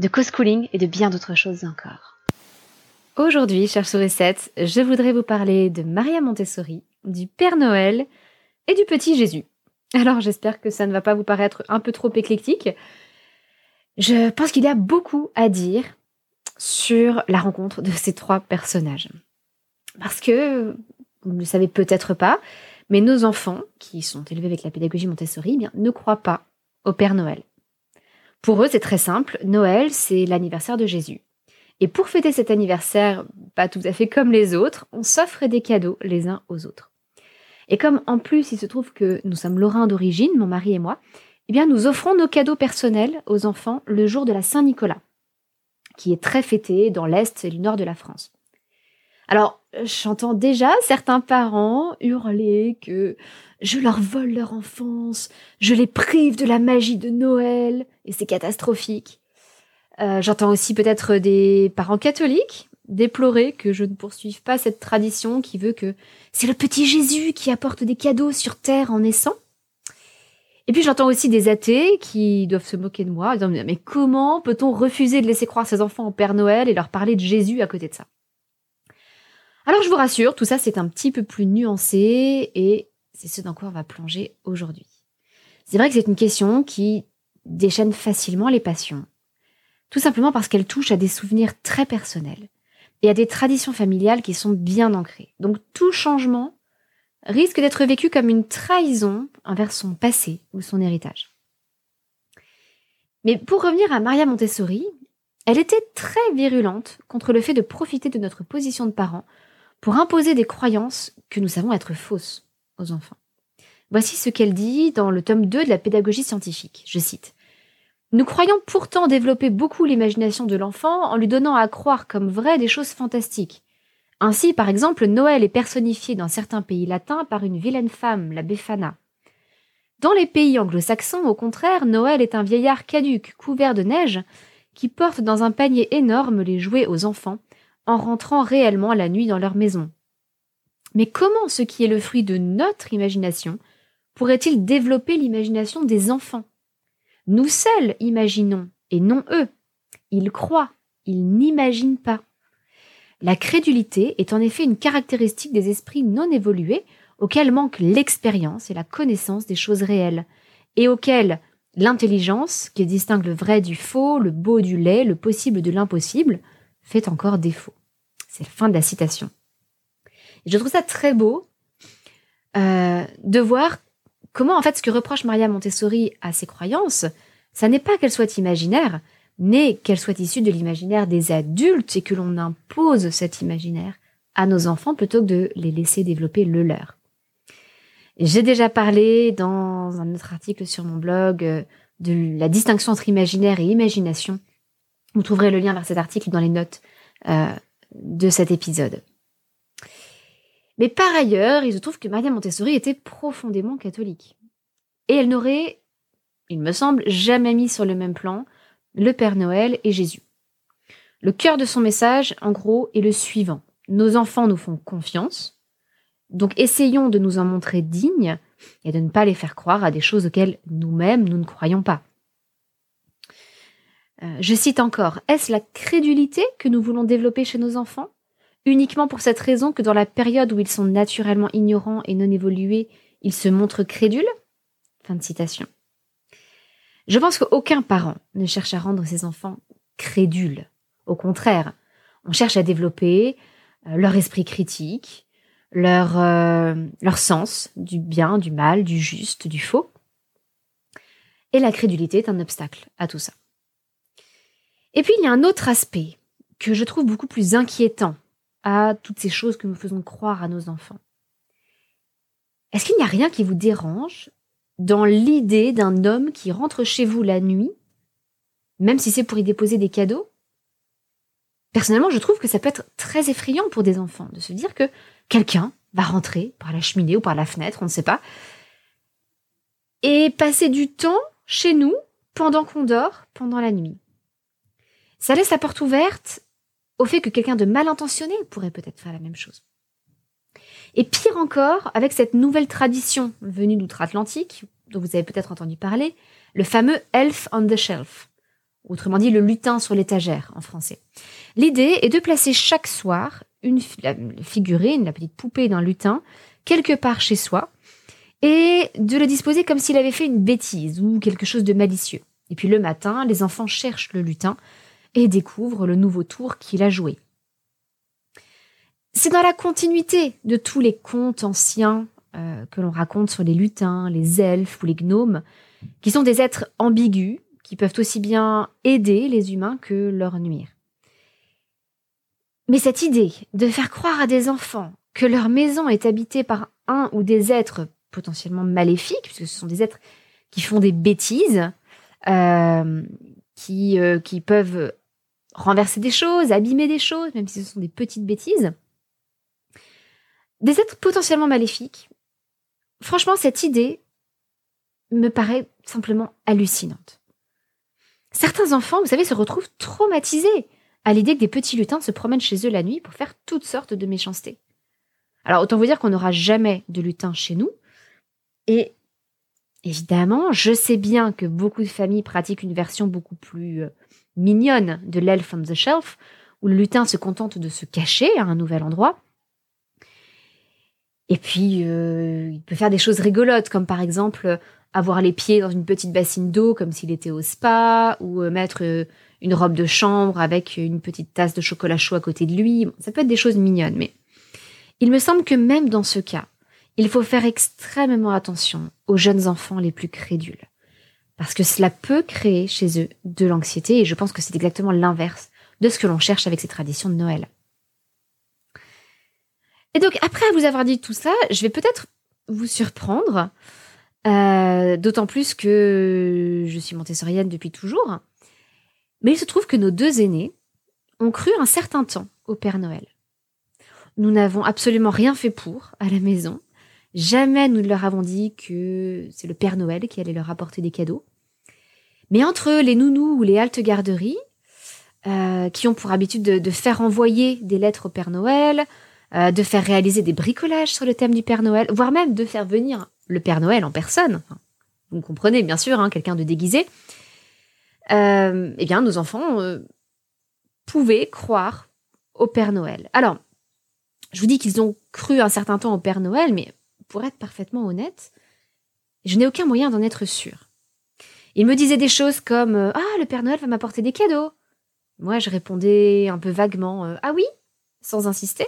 de co-schooling et de bien d'autres choses encore. Aujourd'hui, chers souricettes, je voudrais vous parler de Maria Montessori, du Père Noël et du petit Jésus. Alors j'espère que ça ne va pas vous paraître un peu trop éclectique. Je pense qu'il y a beaucoup à dire sur la rencontre de ces trois personnages. Parce que, vous ne le savez peut-être pas, mais nos enfants, qui sont élevés avec la pédagogie Montessori, eh bien, ne croient pas au Père Noël. Pour eux, c'est très simple. Noël, c'est l'anniversaire de Jésus. Et pour fêter cet anniversaire, pas tout à fait comme les autres, on s'offre des cadeaux les uns aux autres. Et comme en plus il se trouve que nous sommes lorrains d'origine, mon mari et moi, eh bien nous offrons nos cadeaux personnels aux enfants le jour de la Saint-Nicolas, qui est très fêté dans l'Est et le Nord de la France. Alors, j'entends déjà certains parents hurler que je leur vole leur enfance, je les prive de la magie de Noël, et c'est catastrophique. Euh, j'entends aussi peut-être des parents catholiques déplorer que je ne poursuive pas cette tradition qui veut que c'est le petit Jésus qui apporte des cadeaux sur terre en naissant. Et puis j'entends aussi des athées qui doivent se moquer de moi, mais comment peut-on refuser de laisser croire ses enfants au Père Noël et leur parler de Jésus à côté de ça? Alors je vous rassure, tout ça c'est un petit peu plus nuancé et c'est ce dans quoi on va plonger aujourd'hui. C'est vrai que c'est une question qui déchaîne facilement les passions, tout simplement parce qu'elle touche à des souvenirs très personnels et à des traditions familiales qui sont bien ancrées. Donc tout changement risque d'être vécu comme une trahison envers son passé ou son héritage. Mais pour revenir à Maria Montessori, elle était très virulente contre le fait de profiter de notre position de parents pour imposer des croyances que nous savons être fausses enfants. Voici ce qu'elle dit dans le tome 2 de la pédagogie scientifique. Je cite. Nous croyons pourtant développer beaucoup l'imagination de l'enfant en lui donnant à croire comme vrai des choses fantastiques. Ainsi, par exemple, Noël est personnifié dans certains pays latins par une vilaine femme, la Befana. Dans les pays anglo-saxons, au contraire, Noël est un vieillard caduque, couvert de neige, qui porte dans un panier énorme les jouets aux enfants, en rentrant réellement la nuit dans leur maison. Mais comment ce qui est le fruit de notre imagination pourrait-il développer l'imagination des enfants? Nous seuls imaginons, et non eux. Ils croient, ils n'imaginent pas. La crédulité est en effet une caractéristique des esprits non évolués auxquels manque l'expérience et la connaissance des choses réelles, et auxquels l'intelligence, qui distingue le vrai du faux, le beau du laid, le possible de l'impossible, fait encore défaut. C'est la fin de la citation. Je trouve ça très beau euh, de voir comment en fait ce que reproche Maria Montessori à ses croyances, ça n'est pas qu'elles soient imaginaires, mais qu'elles soient issues de l'imaginaire des adultes et que l'on impose cet imaginaire à nos enfants plutôt que de les laisser développer le leur. J'ai déjà parlé dans un autre article sur mon blog euh, de la distinction entre imaginaire et imagination. Vous trouverez le lien vers cet article dans les notes euh, de cet épisode. Mais par ailleurs, il se trouve que Maria Montessori était profondément catholique. Et elle n'aurait, il me semble, jamais mis sur le même plan le Père Noël et Jésus. Le cœur de son message, en gros, est le suivant. Nos enfants nous font confiance, donc essayons de nous en montrer dignes et de ne pas les faire croire à des choses auxquelles nous-mêmes nous ne croyons pas. Euh, je cite encore, est-ce la crédulité que nous voulons développer chez nos enfants? Uniquement pour cette raison que dans la période où ils sont naturellement ignorants et non évolués, ils se montrent crédules? Fin de citation. Je pense qu'aucun parent ne cherche à rendre ses enfants crédules. Au contraire, on cherche à développer euh, leur esprit critique, leur, euh, leur sens du bien, du mal, du juste, du faux. Et la crédulité est un obstacle à tout ça. Et puis il y a un autre aspect que je trouve beaucoup plus inquiétant à toutes ces choses que nous faisons croire à nos enfants. Est-ce qu'il n'y a rien qui vous dérange dans l'idée d'un homme qui rentre chez vous la nuit, même si c'est pour y déposer des cadeaux? Personnellement, je trouve que ça peut être très effrayant pour des enfants de se dire que quelqu'un va rentrer par la cheminée ou par la fenêtre, on ne sait pas, et passer du temps chez nous pendant qu'on dort, pendant la nuit. Ça laisse la porte ouverte au fait que quelqu'un de mal intentionné pourrait peut-être faire la même chose. Et pire encore, avec cette nouvelle tradition venue d'outre-Atlantique, dont vous avez peut-être entendu parler, le fameux elf on the shelf, autrement dit le lutin sur l'étagère en français. L'idée est de placer chaque soir une figurine, la petite poupée d'un lutin, quelque part chez soi, et de le disposer comme s'il avait fait une bêtise ou quelque chose de malicieux. Et puis le matin, les enfants cherchent le lutin et découvrent le nouveau tour qu'il a joué. C'est dans la continuité de tous les contes anciens euh, que l'on raconte sur les lutins, les elfes ou les gnomes, qui sont des êtres ambigus, qui peuvent aussi bien aider les humains que leur nuire. Mais cette idée de faire croire à des enfants que leur maison est habitée par un ou des êtres potentiellement maléfiques, puisque ce sont des êtres qui font des bêtises, euh, qui, euh, qui peuvent renverser des choses, abîmer des choses, même si ce sont des petites bêtises, des êtres potentiellement maléfiques. Franchement, cette idée me paraît simplement hallucinante. Certains enfants, vous savez, se retrouvent traumatisés à l'idée que des petits lutins se promènent chez eux la nuit pour faire toutes sortes de méchancetés. Alors autant vous dire qu'on n'aura jamais de lutins chez nous. Et évidemment, je sais bien que beaucoup de familles pratiquent une version beaucoup plus euh, mignonne de l'elf on the shelf, où le lutin se contente de se cacher à un nouvel endroit. Et puis, euh, il peut faire des choses rigolotes, comme par exemple avoir les pieds dans une petite bassine d'eau, comme s'il était au spa, ou euh, mettre euh, une robe de chambre avec une petite tasse de chocolat chaud à côté de lui. Ça peut être des choses mignonnes, mais il me semble que même dans ce cas, il faut faire extrêmement attention aux jeunes enfants les plus crédules. Parce que cela peut créer chez eux de l'anxiété, et je pense que c'est exactement l'inverse de ce que l'on cherche avec ces traditions de Noël. Et donc, après vous avoir dit tout ça, je vais peut-être vous surprendre, euh, d'autant plus que je suis montessorienne depuis toujours. Mais il se trouve que nos deux aînés ont cru un certain temps au Père Noël. Nous n'avons absolument rien fait pour à la maison. Jamais nous ne leur avons dit que c'est le Père Noël qui allait leur apporter des cadeaux. Mais entre les nounous ou les haltes garderies, euh, qui ont pour habitude de, faire envoyer des lettres au Père Noël, euh, de faire réaliser des bricolages sur le thème du Père Noël, voire même de faire venir le Père Noël en personne. Vous comprenez, bien sûr, hein, quelqu'un de déguisé. Euh, eh bien, nos enfants euh, pouvaient croire au Père Noël. Alors, je vous dis qu'ils ont cru un certain temps au Père Noël, mais pour être parfaitement honnête, je n'ai aucun moyen d'en être sûr. Ils me disaient des choses comme Ah, le Père Noël va m'apporter des cadeaux. Moi, je répondais un peu vaguement Ah oui, sans insister.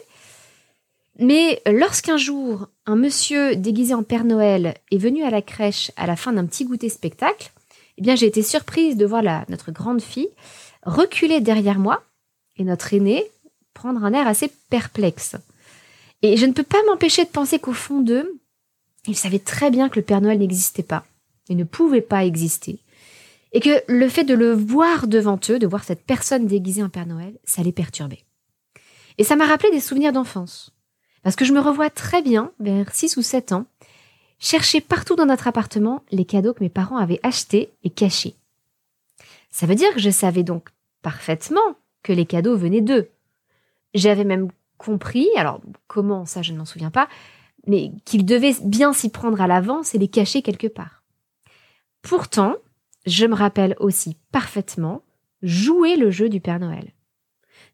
Mais lorsqu'un jour, un monsieur déguisé en Père Noël est venu à la crèche à la fin d'un petit goûter spectacle, eh bien j'ai été surprise de voir notre grande fille reculer derrière moi et notre aîné prendre un air assez perplexe. Et je ne peux pas m'empêcher de penser qu'au fond d'eux, ils savaient très bien que le Père Noël n'existait pas et ne pouvait pas exister. Et que le fait de le voir devant eux, de voir cette personne déguisée en Père Noël, ça les perturbait. Et ça m'a rappelé des souvenirs d'enfance. Parce que je me revois très bien, vers 6 ou 7 ans, chercher partout dans notre appartement les cadeaux que mes parents avaient achetés et cachés. Ça veut dire que je savais donc parfaitement que les cadeaux venaient d'eux. J'avais même compris, alors comment ça je ne m'en souviens pas, mais qu'ils devaient bien s'y prendre à l'avance et les cacher quelque part. Pourtant, je me rappelle aussi parfaitement jouer le jeu du Père Noël.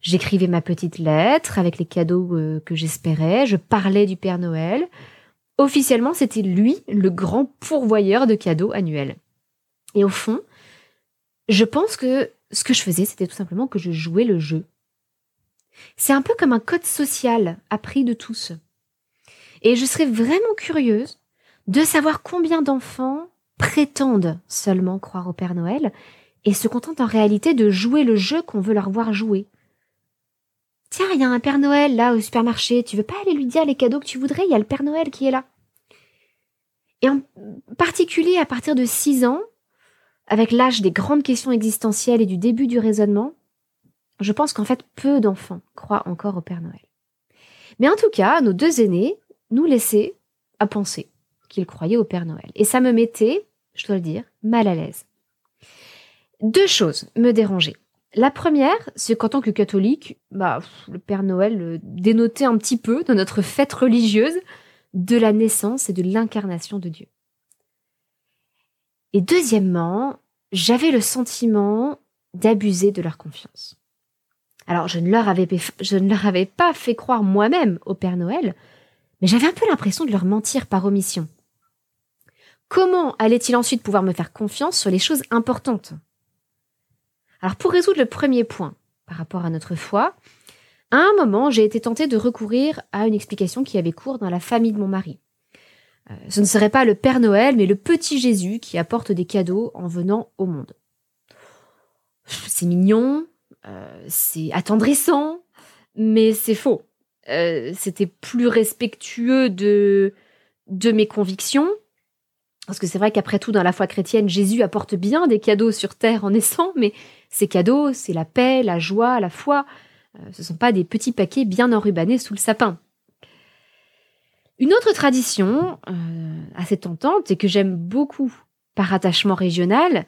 J'écrivais ma petite lettre avec les cadeaux euh, que j'espérais, je parlais du Père Noël. Officiellement, c'était lui le grand pourvoyeur de cadeaux annuels. Et au fond, je pense que ce que je faisais, c'était tout simplement que je jouais le jeu. C'est un peu comme un code social appris de tous. Et je serais vraiment curieuse de savoir combien d'enfants prétendent seulement croire au Père Noël et se contentent en réalité de jouer le jeu qu'on veut leur voir jouer. Tiens, il y a un Père Noël là au supermarché, tu veux pas aller lui dire les cadeaux que tu voudrais? Il y a le Père Noël qui est là. Et en particulier à partir de 6 ans, avec l'âge des grandes questions existentielles et du début du raisonnement, je pense qu'en fait peu d'enfants croient encore au Père Noël. Mais en tout cas, nos deux aînés nous laissaient à penser qu'ils croyaient au Père Noël. Et ça me mettait, je dois le dire, mal à l'aise. Deux choses me dérangeaient. La première, c'est qu'en tant que catholique, bah, le Père Noël euh, dénotait un petit peu dans notre fête religieuse de la naissance et de l'incarnation de Dieu. Et deuxièmement, j'avais le sentiment d'abuser de leur confiance. Alors, je ne, leur avais, pas fait croire moi-même au Père Noël, mais j'avais un peu l'impression de leur mentir par omission. Comment allait-il ensuite pouvoir me faire confiance sur les choses importantes? Alors, pour résoudre le premier point par rapport à notre foi, à un moment, j'ai été tentée de recourir à une explication qui avait cours dans la famille de mon mari. Euh, ce ne serait pas le Père Noël, mais le petit Jésus qui apporte des cadeaux en venant au monde. C'est mignon, c'est attendrissant, mais c'est faux. Euh, c'était plus respectueux de, de mes convictions. Parce que c'est vrai qu'après tout, dans la foi chrétienne, Jésus apporte bien des cadeaux sur terre en naissant, mais ces cadeaux, c'est la paix, la joie, la foi. ce ne sont pas des petits paquets bien enrubanés sous le sapin. Une autre tradition euh, assez tentante et que j'aime beaucoup par attachement régional,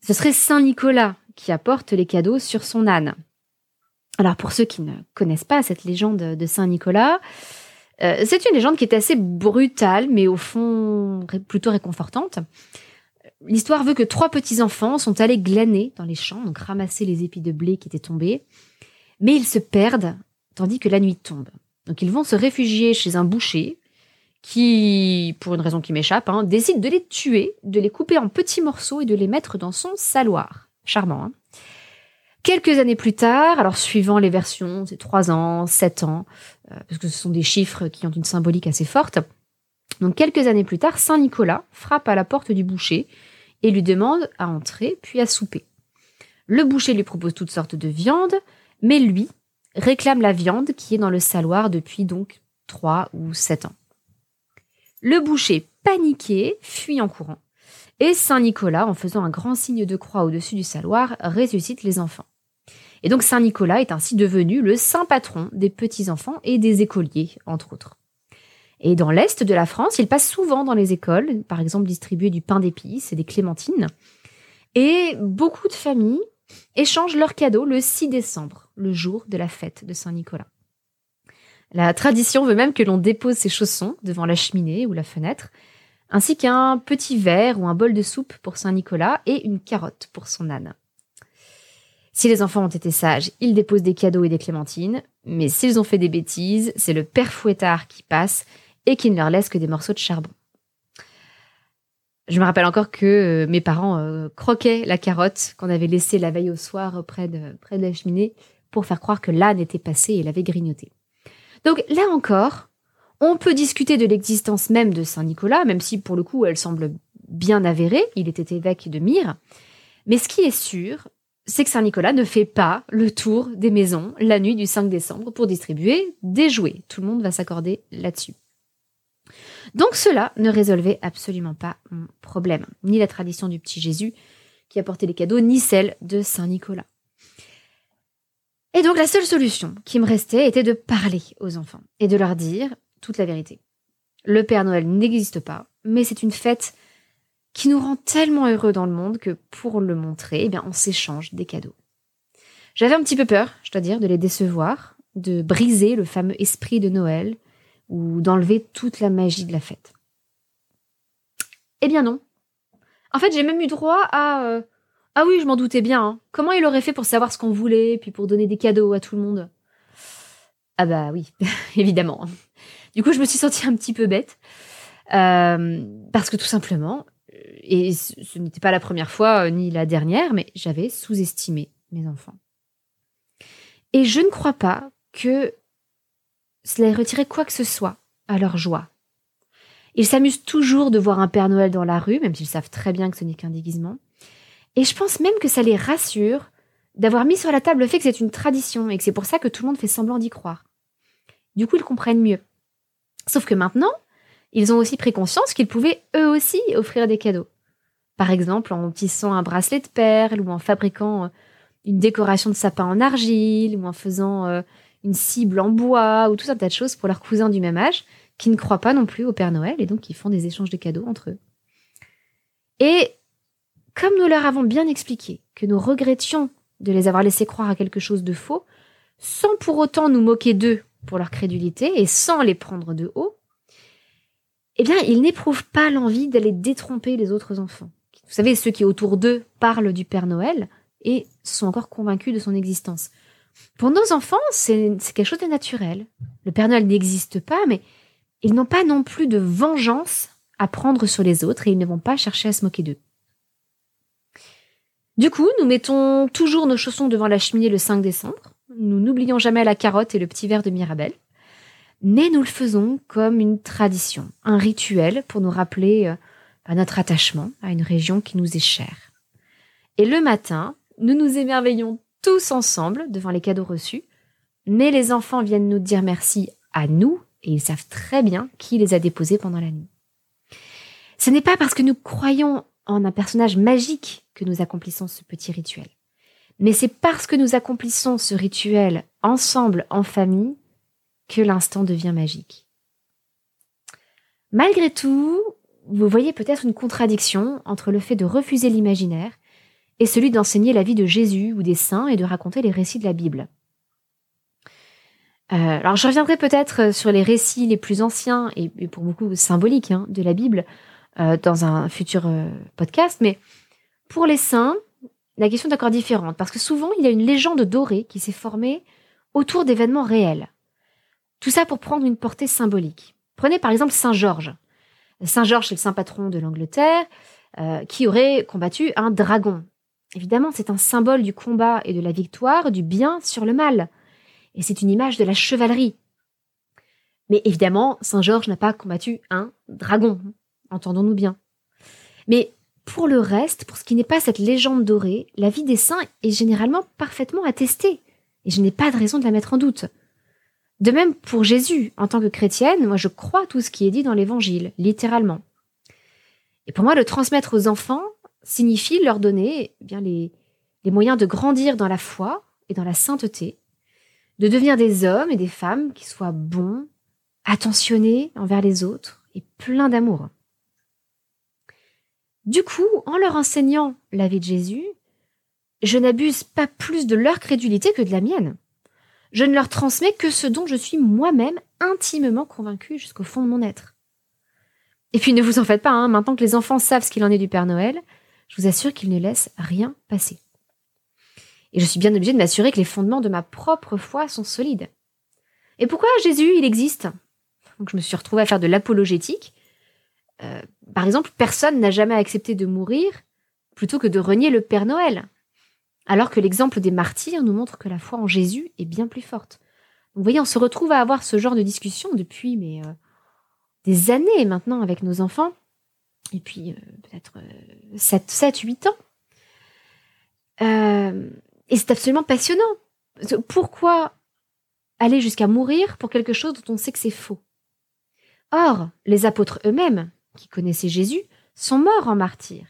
ce serait Saint Nicolas qui apporte les cadeaux sur son âne. Alors pour ceux qui ne connaissent pas cette légende de Saint Nicolas, euh, c'est une légende qui est assez brutale, mais au fond plutôt réconfortante. L'histoire veut que trois petits-enfants sont allés glaner dans les champs, donc ramasser les épis de blé qui étaient tombés, mais ils se perdent tandis que la nuit tombe. Donc ils vont se réfugier chez un boucher qui, pour une raison qui m'échappe, hein, décide de les tuer, de les couper en petits morceaux et de les mettre dans son saloir. Charmant. Hein Quelques années plus tard, alors suivant les versions, c'est 3 ans, 7 ans, euh, parce que ce sont des chiffres qui ont une symbolique assez forte. Donc quelques années plus tard, Saint Nicolas frappe à la porte du boucher et lui demande à entrer puis à souper. Le boucher lui propose toutes sortes de viandes, mais lui, réclame la viande qui est dans le saloir depuis donc trois ou sept ans. Le boucher, paniqué, fuit en courant. Et Saint Nicolas, en faisant un grand signe de croix au-dessus du saloir, ressuscite les enfants. Et donc Saint Nicolas est ainsi devenu le saint patron des petits-enfants et des écoliers, entre autres. Et dans l'Est de la France, il passe souvent dans les écoles, par exemple distribuer du pain d'épices et des clémentines. Et beaucoup de familles échangent leurs cadeaux le 6 décembre, le jour de la fête de Saint-Nicolas. La tradition veut même que l'on dépose ses chaussons devant la cheminée ou la fenêtre, ainsi qu'un petit verre ou un bol de soupe pour Saint-Nicolas et une carotte pour son âne. Si les enfants ont été sages, ils déposent des cadeaux et des clémentines, mais s'ils ont fait des bêtises, c'est le père fouettard qui passe et qui ne leur laisse que des morceaux de charbon. Je me rappelle encore que euh, mes parents euh, croquaient la carotte qu'on avait laissée la veille au soir près de, la cheminée pour faire croire que l'âne était passé et l'avait grignoté. Donc là encore, on peut discuter de l'existence même de Saint Nicolas, même si pour le coup elle semble bien avérée, il était évêque de Myre. Mais ce qui est sûr, c'est que Saint Nicolas ne fait pas le tour des maisons la nuit du 5 décembre pour distribuer des jouets. Tout le monde va s'accorder là-dessus. Donc cela ne résolvait absolument pas mon problème, ni la tradition du petit Jésus qui apportait les cadeaux, ni celle de Saint Nicolas. Et donc la seule solution qui me restait était de parler aux enfants et de leur dire toute la vérité. Le Père Noël n'existe pas, mais c'est une fête qui nous rend tellement heureux dans le monde que pour le montrer, eh bien, on s'échange des cadeaux. J'avais un petit peu peur, je dois dire, de les décevoir, de briser le fameux esprit de Noël, ou d'enlever toute la magie de la fête. Eh bien non. En fait, j'ai même eu droit à... Euh, ah oui, je m'en doutais bien. Hein. Comment il aurait fait pour savoir ce qu'on voulait, puis pour donner des cadeaux à tout le monde? Ah bah oui, évidemment. Du coup, je me suis sentie un petit peu bête. Euh, parce que tout simplement, et ce n'était pas la première fois euh, ni la dernière, mais j'avais sous-estimé mes enfants. Et je ne crois pas que cela ait retiré quoi que ce soit à leur joie. Ils s'amusent toujours de voir un Père Noël dans la rue, même s'ils savent très bien que ce n'est qu'un déguisement. Et je pense même que ça les rassure d'avoir mis sur la table le fait que c'est une tradition et que c'est pour ça que tout le monde fait semblant d'y croire. Du coup, ils comprennent mieux. Sauf que maintenant, ils ont aussi pris conscience qu'ils pouvaient eux aussi offrir des cadeaux. Par exemple, en tissant un bracelet de perles ou en fabriquant une décoration de sapin en argile ou en faisant euh, une cible en bois ou tout un tas de choses pour leurs cousins du même âge qui ne croient pas non plus au Père Noël et donc qui font des échanges de cadeaux entre eux. Et comme nous leur avons bien expliqué que nous regrettions de les avoir laissés croire à quelque chose de faux, sans pour autant nous moquer d'eux pour leur crédulité et sans les prendre de haut, eh bien, ils n'éprouvent pas l'envie d'aller détromper les autres enfants. Vous savez, ceux qui autour d'eux parlent du Père Noël et sont encore convaincus de son existence. Pour nos enfants, c'est quelque chose de naturel. Le Père Noël n'existe pas, mais ils n'ont pas non plus de vengeance à prendre sur les autres et ils ne vont pas chercher à se moquer d'eux. Du coup, nous mettons toujours nos chaussons devant la cheminée le 5 décembre. Nous n'oublions jamais la carotte et le petit verre de Mirabelle. Mais nous le faisons comme une tradition, un rituel pour nous rappeler euh, à notre attachement à une région qui nous est chère. Et le matin, nous nous émerveillons tous ensemble devant les cadeaux reçus, mais les enfants viennent nous dire merci à nous et ils savent très bien qui les a déposés pendant la nuit. Ce n'est pas parce que nous croyons en un personnage magique que nous accomplissons ce petit rituel. Mais c'est parce que nous accomplissons ce rituel ensemble, en famille, que l'instant devient magique. Malgré tout, vous voyez peut-être une contradiction entre le fait de refuser l'imaginaire et celui d'enseigner la vie de Jésus ou des saints et de raconter les récits de la Bible. Euh, alors je reviendrai peut-être sur les récits les plus anciens et, pour beaucoup symboliques hein, de la Bible euh, dans un futur euh, podcast, mais pour les saints, la question est encore différente, parce que souvent il y a une légende dorée qui s'est formée autour d'événements réels. Tout ça pour prendre une portée symbolique. Prenez par exemple Saint Georges. Saint Georges, c'est le saint patron de l'Angleterre, euh, qui aurait combattu un dragon. Évidemment, c'est un symbole du combat et de la victoire, du bien sur le mal. Et c'est une image de la chevalerie. Mais évidemment, Saint Georges n'a pas combattu un dragon entendons-nous bien. Mais pour le reste, pour ce qui n'est pas cette légende dorée, la vie des saints est généralement parfaitement attestée, et je n'ai pas de raison de la mettre en doute. De même pour Jésus, en tant que chrétienne, moi je crois tout ce qui est dit dans l'Évangile, littéralement. Et pour moi, le transmettre aux enfants signifie leur donner eh bien les, les moyens de grandir dans la foi et dans la sainteté, de devenir des hommes et des femmes qui soient bons, attentionnés envers les autres et pleins d'amour. Du coup, en leur enseignant la vie de Jésus, je n'abuse pas plus de leur crédulité que de la mienne. Je ne leur transmets que ce dont je suis moi-même intimement convaincu jusqu'au fond de mon être. Et puis ne vous en faites pas, hein, maintenant que les enfants savent ce qu'il en est du Père Noël, je vous assure qu'ils ne laissent rien passer. Et je suis bien obligée de m'assurer que les fondements de ma propre foi sont solides. Et pourquoi Jésus, il existe? Donc je me suis retrouvée à faire de l'apologétique euh, par exemple, personne n'a jamais accepté de mourir plutôt que de renier le Père Noël. Alors que l'exemple des martyrs nous montre que la foi en Jésus est bien plus forte. vous voyez, on se retrouve à avoir ce genre de discussion depuis euh, des années maintenant avec nos enfants. Et puis euh, peut-être 7, 7, 8 ans. et c'est absolument passionnant. Pourquoi aller jusqu'à mourir pour quelque chose dont on sait que c'est faux? Or, les apôtres eux-mêmes, qui connaissaient Jésus, sont morts en martyrs.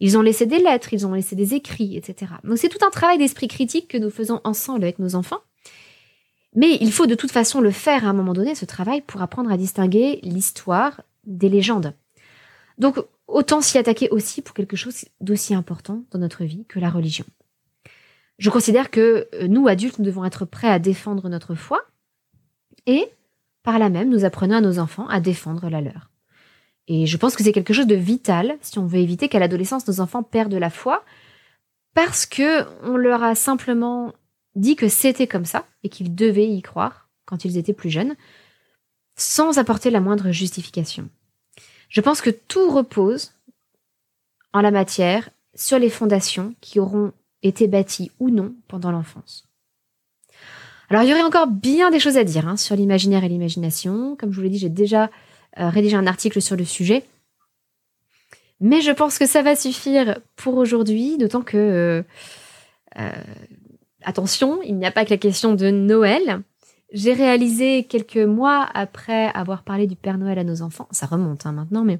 Ils ont laissé des lettres, ils ont laissé des écrits, etc. Donc c'est tout un travail d'esprit critique que nous faisons ensemble avec nos enfants. Mais il faut de toute façon le faire à un moment donné, ce travail, pour apprendre à distinguer l'histoire des légendes. Donc autant s'y attaquer aussi pour quelque chose d'aussi important dans notre vie que la religion. Je considère que euh, nous, adultes, nous devons être prêts à défendre notre foi et, par là même, nous apprenons à nos enfants à défendre la leur. Et je pense que c'est quelque chose de vital si on veut éviter qu'à l'adolescence nos enfants perdent la foi parce que on leur a simplement dit que c'était comme ça et qu'ils devaient y croire quand ils étaient plus jeunes sans apporter la moindre justification. Je pense que tout repose en la matière sur les fondations qui auront été bâties ou non pendant l'enfance. Alors il y aurait encore bien des choses à dire hein, sur l'imaginaire et l'imagination. Comme je vous l'ai dit, j'ai déjà rédiger un article sur le sujet. Mais je pense que ça va suffire pour aujourd'hui, d'autant que, euh, euh, attention, il n'y a pas que la question de Noël. J'ai réalisé quelques mois après avoir parlé du Père Noël à nos enfants, ça remonte hein, maintenant, mais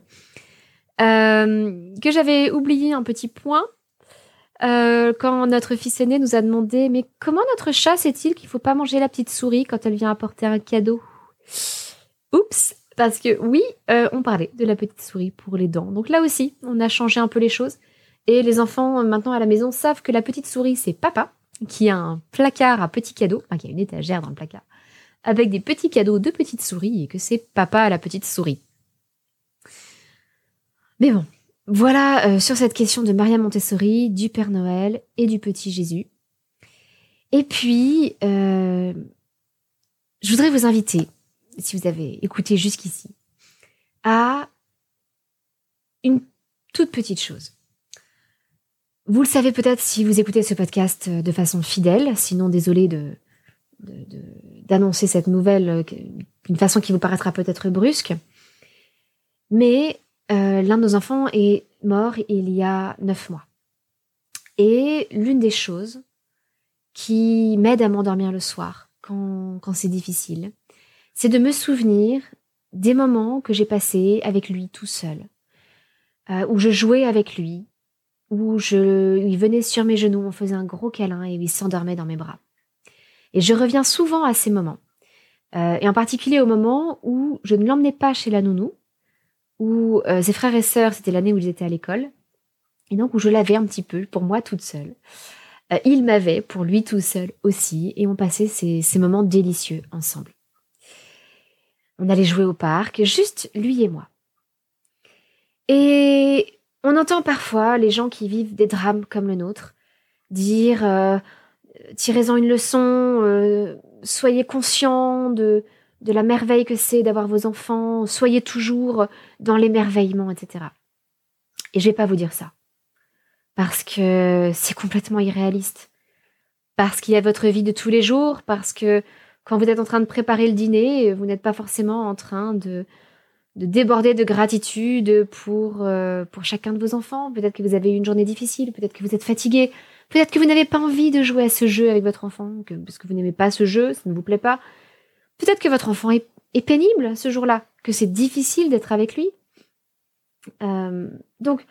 que j'avais oublié un petit point. euh, quand notre fils aîné nous a demandé Mais comment notre chat sait-il qu'il faut pas manger la petite souris quand elle vient apporter un cadeau? Oups Parce que oui, euh, on parlait de la petite souris pour les dents. Donc là aussi, on a changé un peu les choses. Et les enfants, maintenant à la maison, savent que la petite souris, c'est papa, qui a un placard à petits cadeaux, enfin qui a une étagère dans le placard, avec des petits cadeaux de petites souris, et que c'est papa la petite souris. Mais bon, voilà euh, sur cette question de Maria Montessori, du Père Noël et du petit Jésus. Et puis, euh, je voudrais vous inviter, si vous avez écouté jusqu'ici, à une toute petite chose. Vous le savez peut-être si vous écoutez ce podcast de façon fidèle, sinon désolé de, d'annoncer cette nouvelle euh, d'une façon qui vous paraîtra peut-être brusque. Mais euh, l'un de nos enfants est mort il y a neuf mois. Et l'une des choses qui m'aide à m'endormir le soir quand c'est difficile, c'est de me souvenir des moments que j'ai passés avec lui tout seul, euh, où je jouais avec lui, où je, il venait sur mes genoux, on faisait un gros câlin et il s'endormait dans mes bras. Et je reviens souvent à ces moments. Euh, et en particulier au moment où je ne l'emmenais pas chez la nounou, où euh, ses frères et sœurs, c'était l'année où ils étaient à l'école, et donc où je l'avais un petit peu pour moi toute seule. Il m'avait pour lui tout seul aussi, et on passait ces moments délicieux ensemble. On allait jouer au parc, juste lui et moi. Et on entend parfois les gens qui vivent des drames comme le nôtre dire euh, tirez-en une leçon, euh, soyez conscient de, de la merveille que c'est d'avoir vos enfants, soyez toujours dans l'émerveillement, etc. Et je vais pas vous dire ça. Parce que c'est complètement irréaliste. Parce qu'il y a votre vie de tous les jours, parce que quand vous êtes en train de préparer le dîner, vous n'êtes pas forcément en train de de déborder de gratitude pour, euh, pour chacun de vos enfants. Peut-être que vous avez eu une journée difficile, peut-être que vous êtes fatigué, peut-être que vous n'avez pas envie de jouer à ce jeu avec votre enfant, parce que vous n'aimez pas ce jeu, ça ne vous plaît pas. Peut-être que votre enfant est, est pénible ce jour-là, que c'est difficile d'être avec lui. Euh, donc,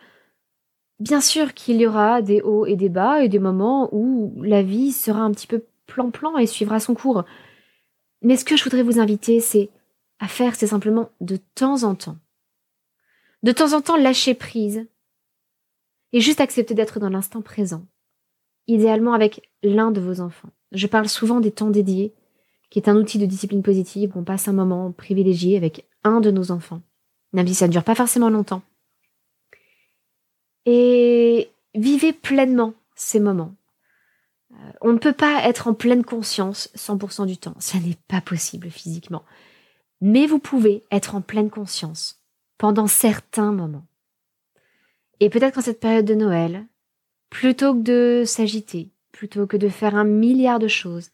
bien sûr qu'il y aura des hauts et des bas et des moments où la vie sera un petit peu plan-plan et suivra son cours. Mais ce que je voudrais vous inviter, c'est à faire, c'est simplement de temps en temps. De temps en temps, lâcher prise et juste accepter d'être dans l'instant présent, idéalement avec l'un de vos enfants. Je parle souvent des temps dédiés, qui est un outil de discipline positive où on passe un moment privilégié avec un de nos enfants, même si ça ne dure pas forcément longtemps. Et vivez pleinement ces moments. Euh, on ne peut pas être en pleine conscience 100% du temps. Ça n'est pas possible physiquement mais vous pouvez être en pleine conscience pendant certains moments. Et peut-être qu'en cette période de Noël, plutôt que de s'agiter, plutôt que de faire un milliard de choses,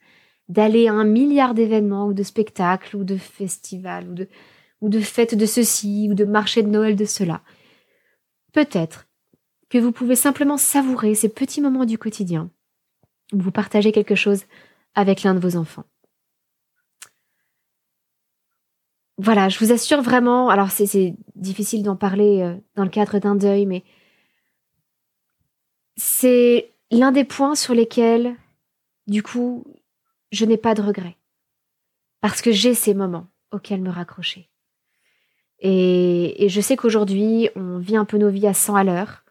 d'aller à un milliard d'événements ou de spectacles ou de festivals ou de, ou de fêtes de ceci ou de marchés de Noël de cela, peut-être que vous pouvez simplement savourer ces petits moments du quotidien vous partagez quelque chose avec l'un de vos enfants. voilà, je vous assure vraiment, alors c'est difficile d'en parler euh, dans le cadre d'un deuil, mais c'est l'un des points sur lesquels, du coup, je n'ai pas de regrets. Parce que j'ai ces moments auxquels me raccrocher. Et, et je sais qu'aujourd'hui, on vit un peu nos vies à 100 à l'heure.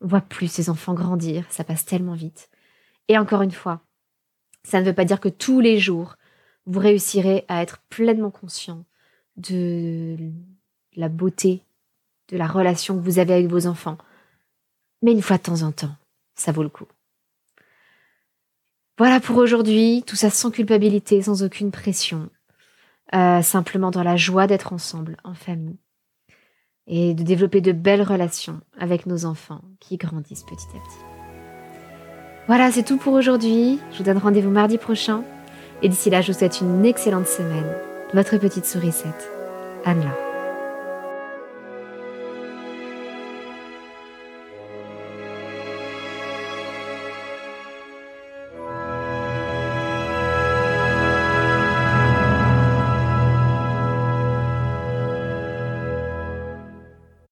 On voit plus ces enfants grandir, ça passe tellement vite. Et encore une fois, ça ne veut pas dire que tous les jours, vous réussirez à être pleinement conscient de la beauté de la relation que vous avez avec vos enfants. Mais une fois de temps en temps, ça vaut le coup. Voilà pour aujourd'hui, tout ça sans culpabilité, sans aucune pression, euh, simplement dans la joie d'être ensemble, en famille, et de développer de belles relations avec nos enfants qui grandissent petit à petit. Voilà, c'est tout pour aujourd'hui. Je vous donne rendez-vous mardi prochain. Et d'ici là, je vous souhaite une excellente semaine votre petite sourisette, Anne-La.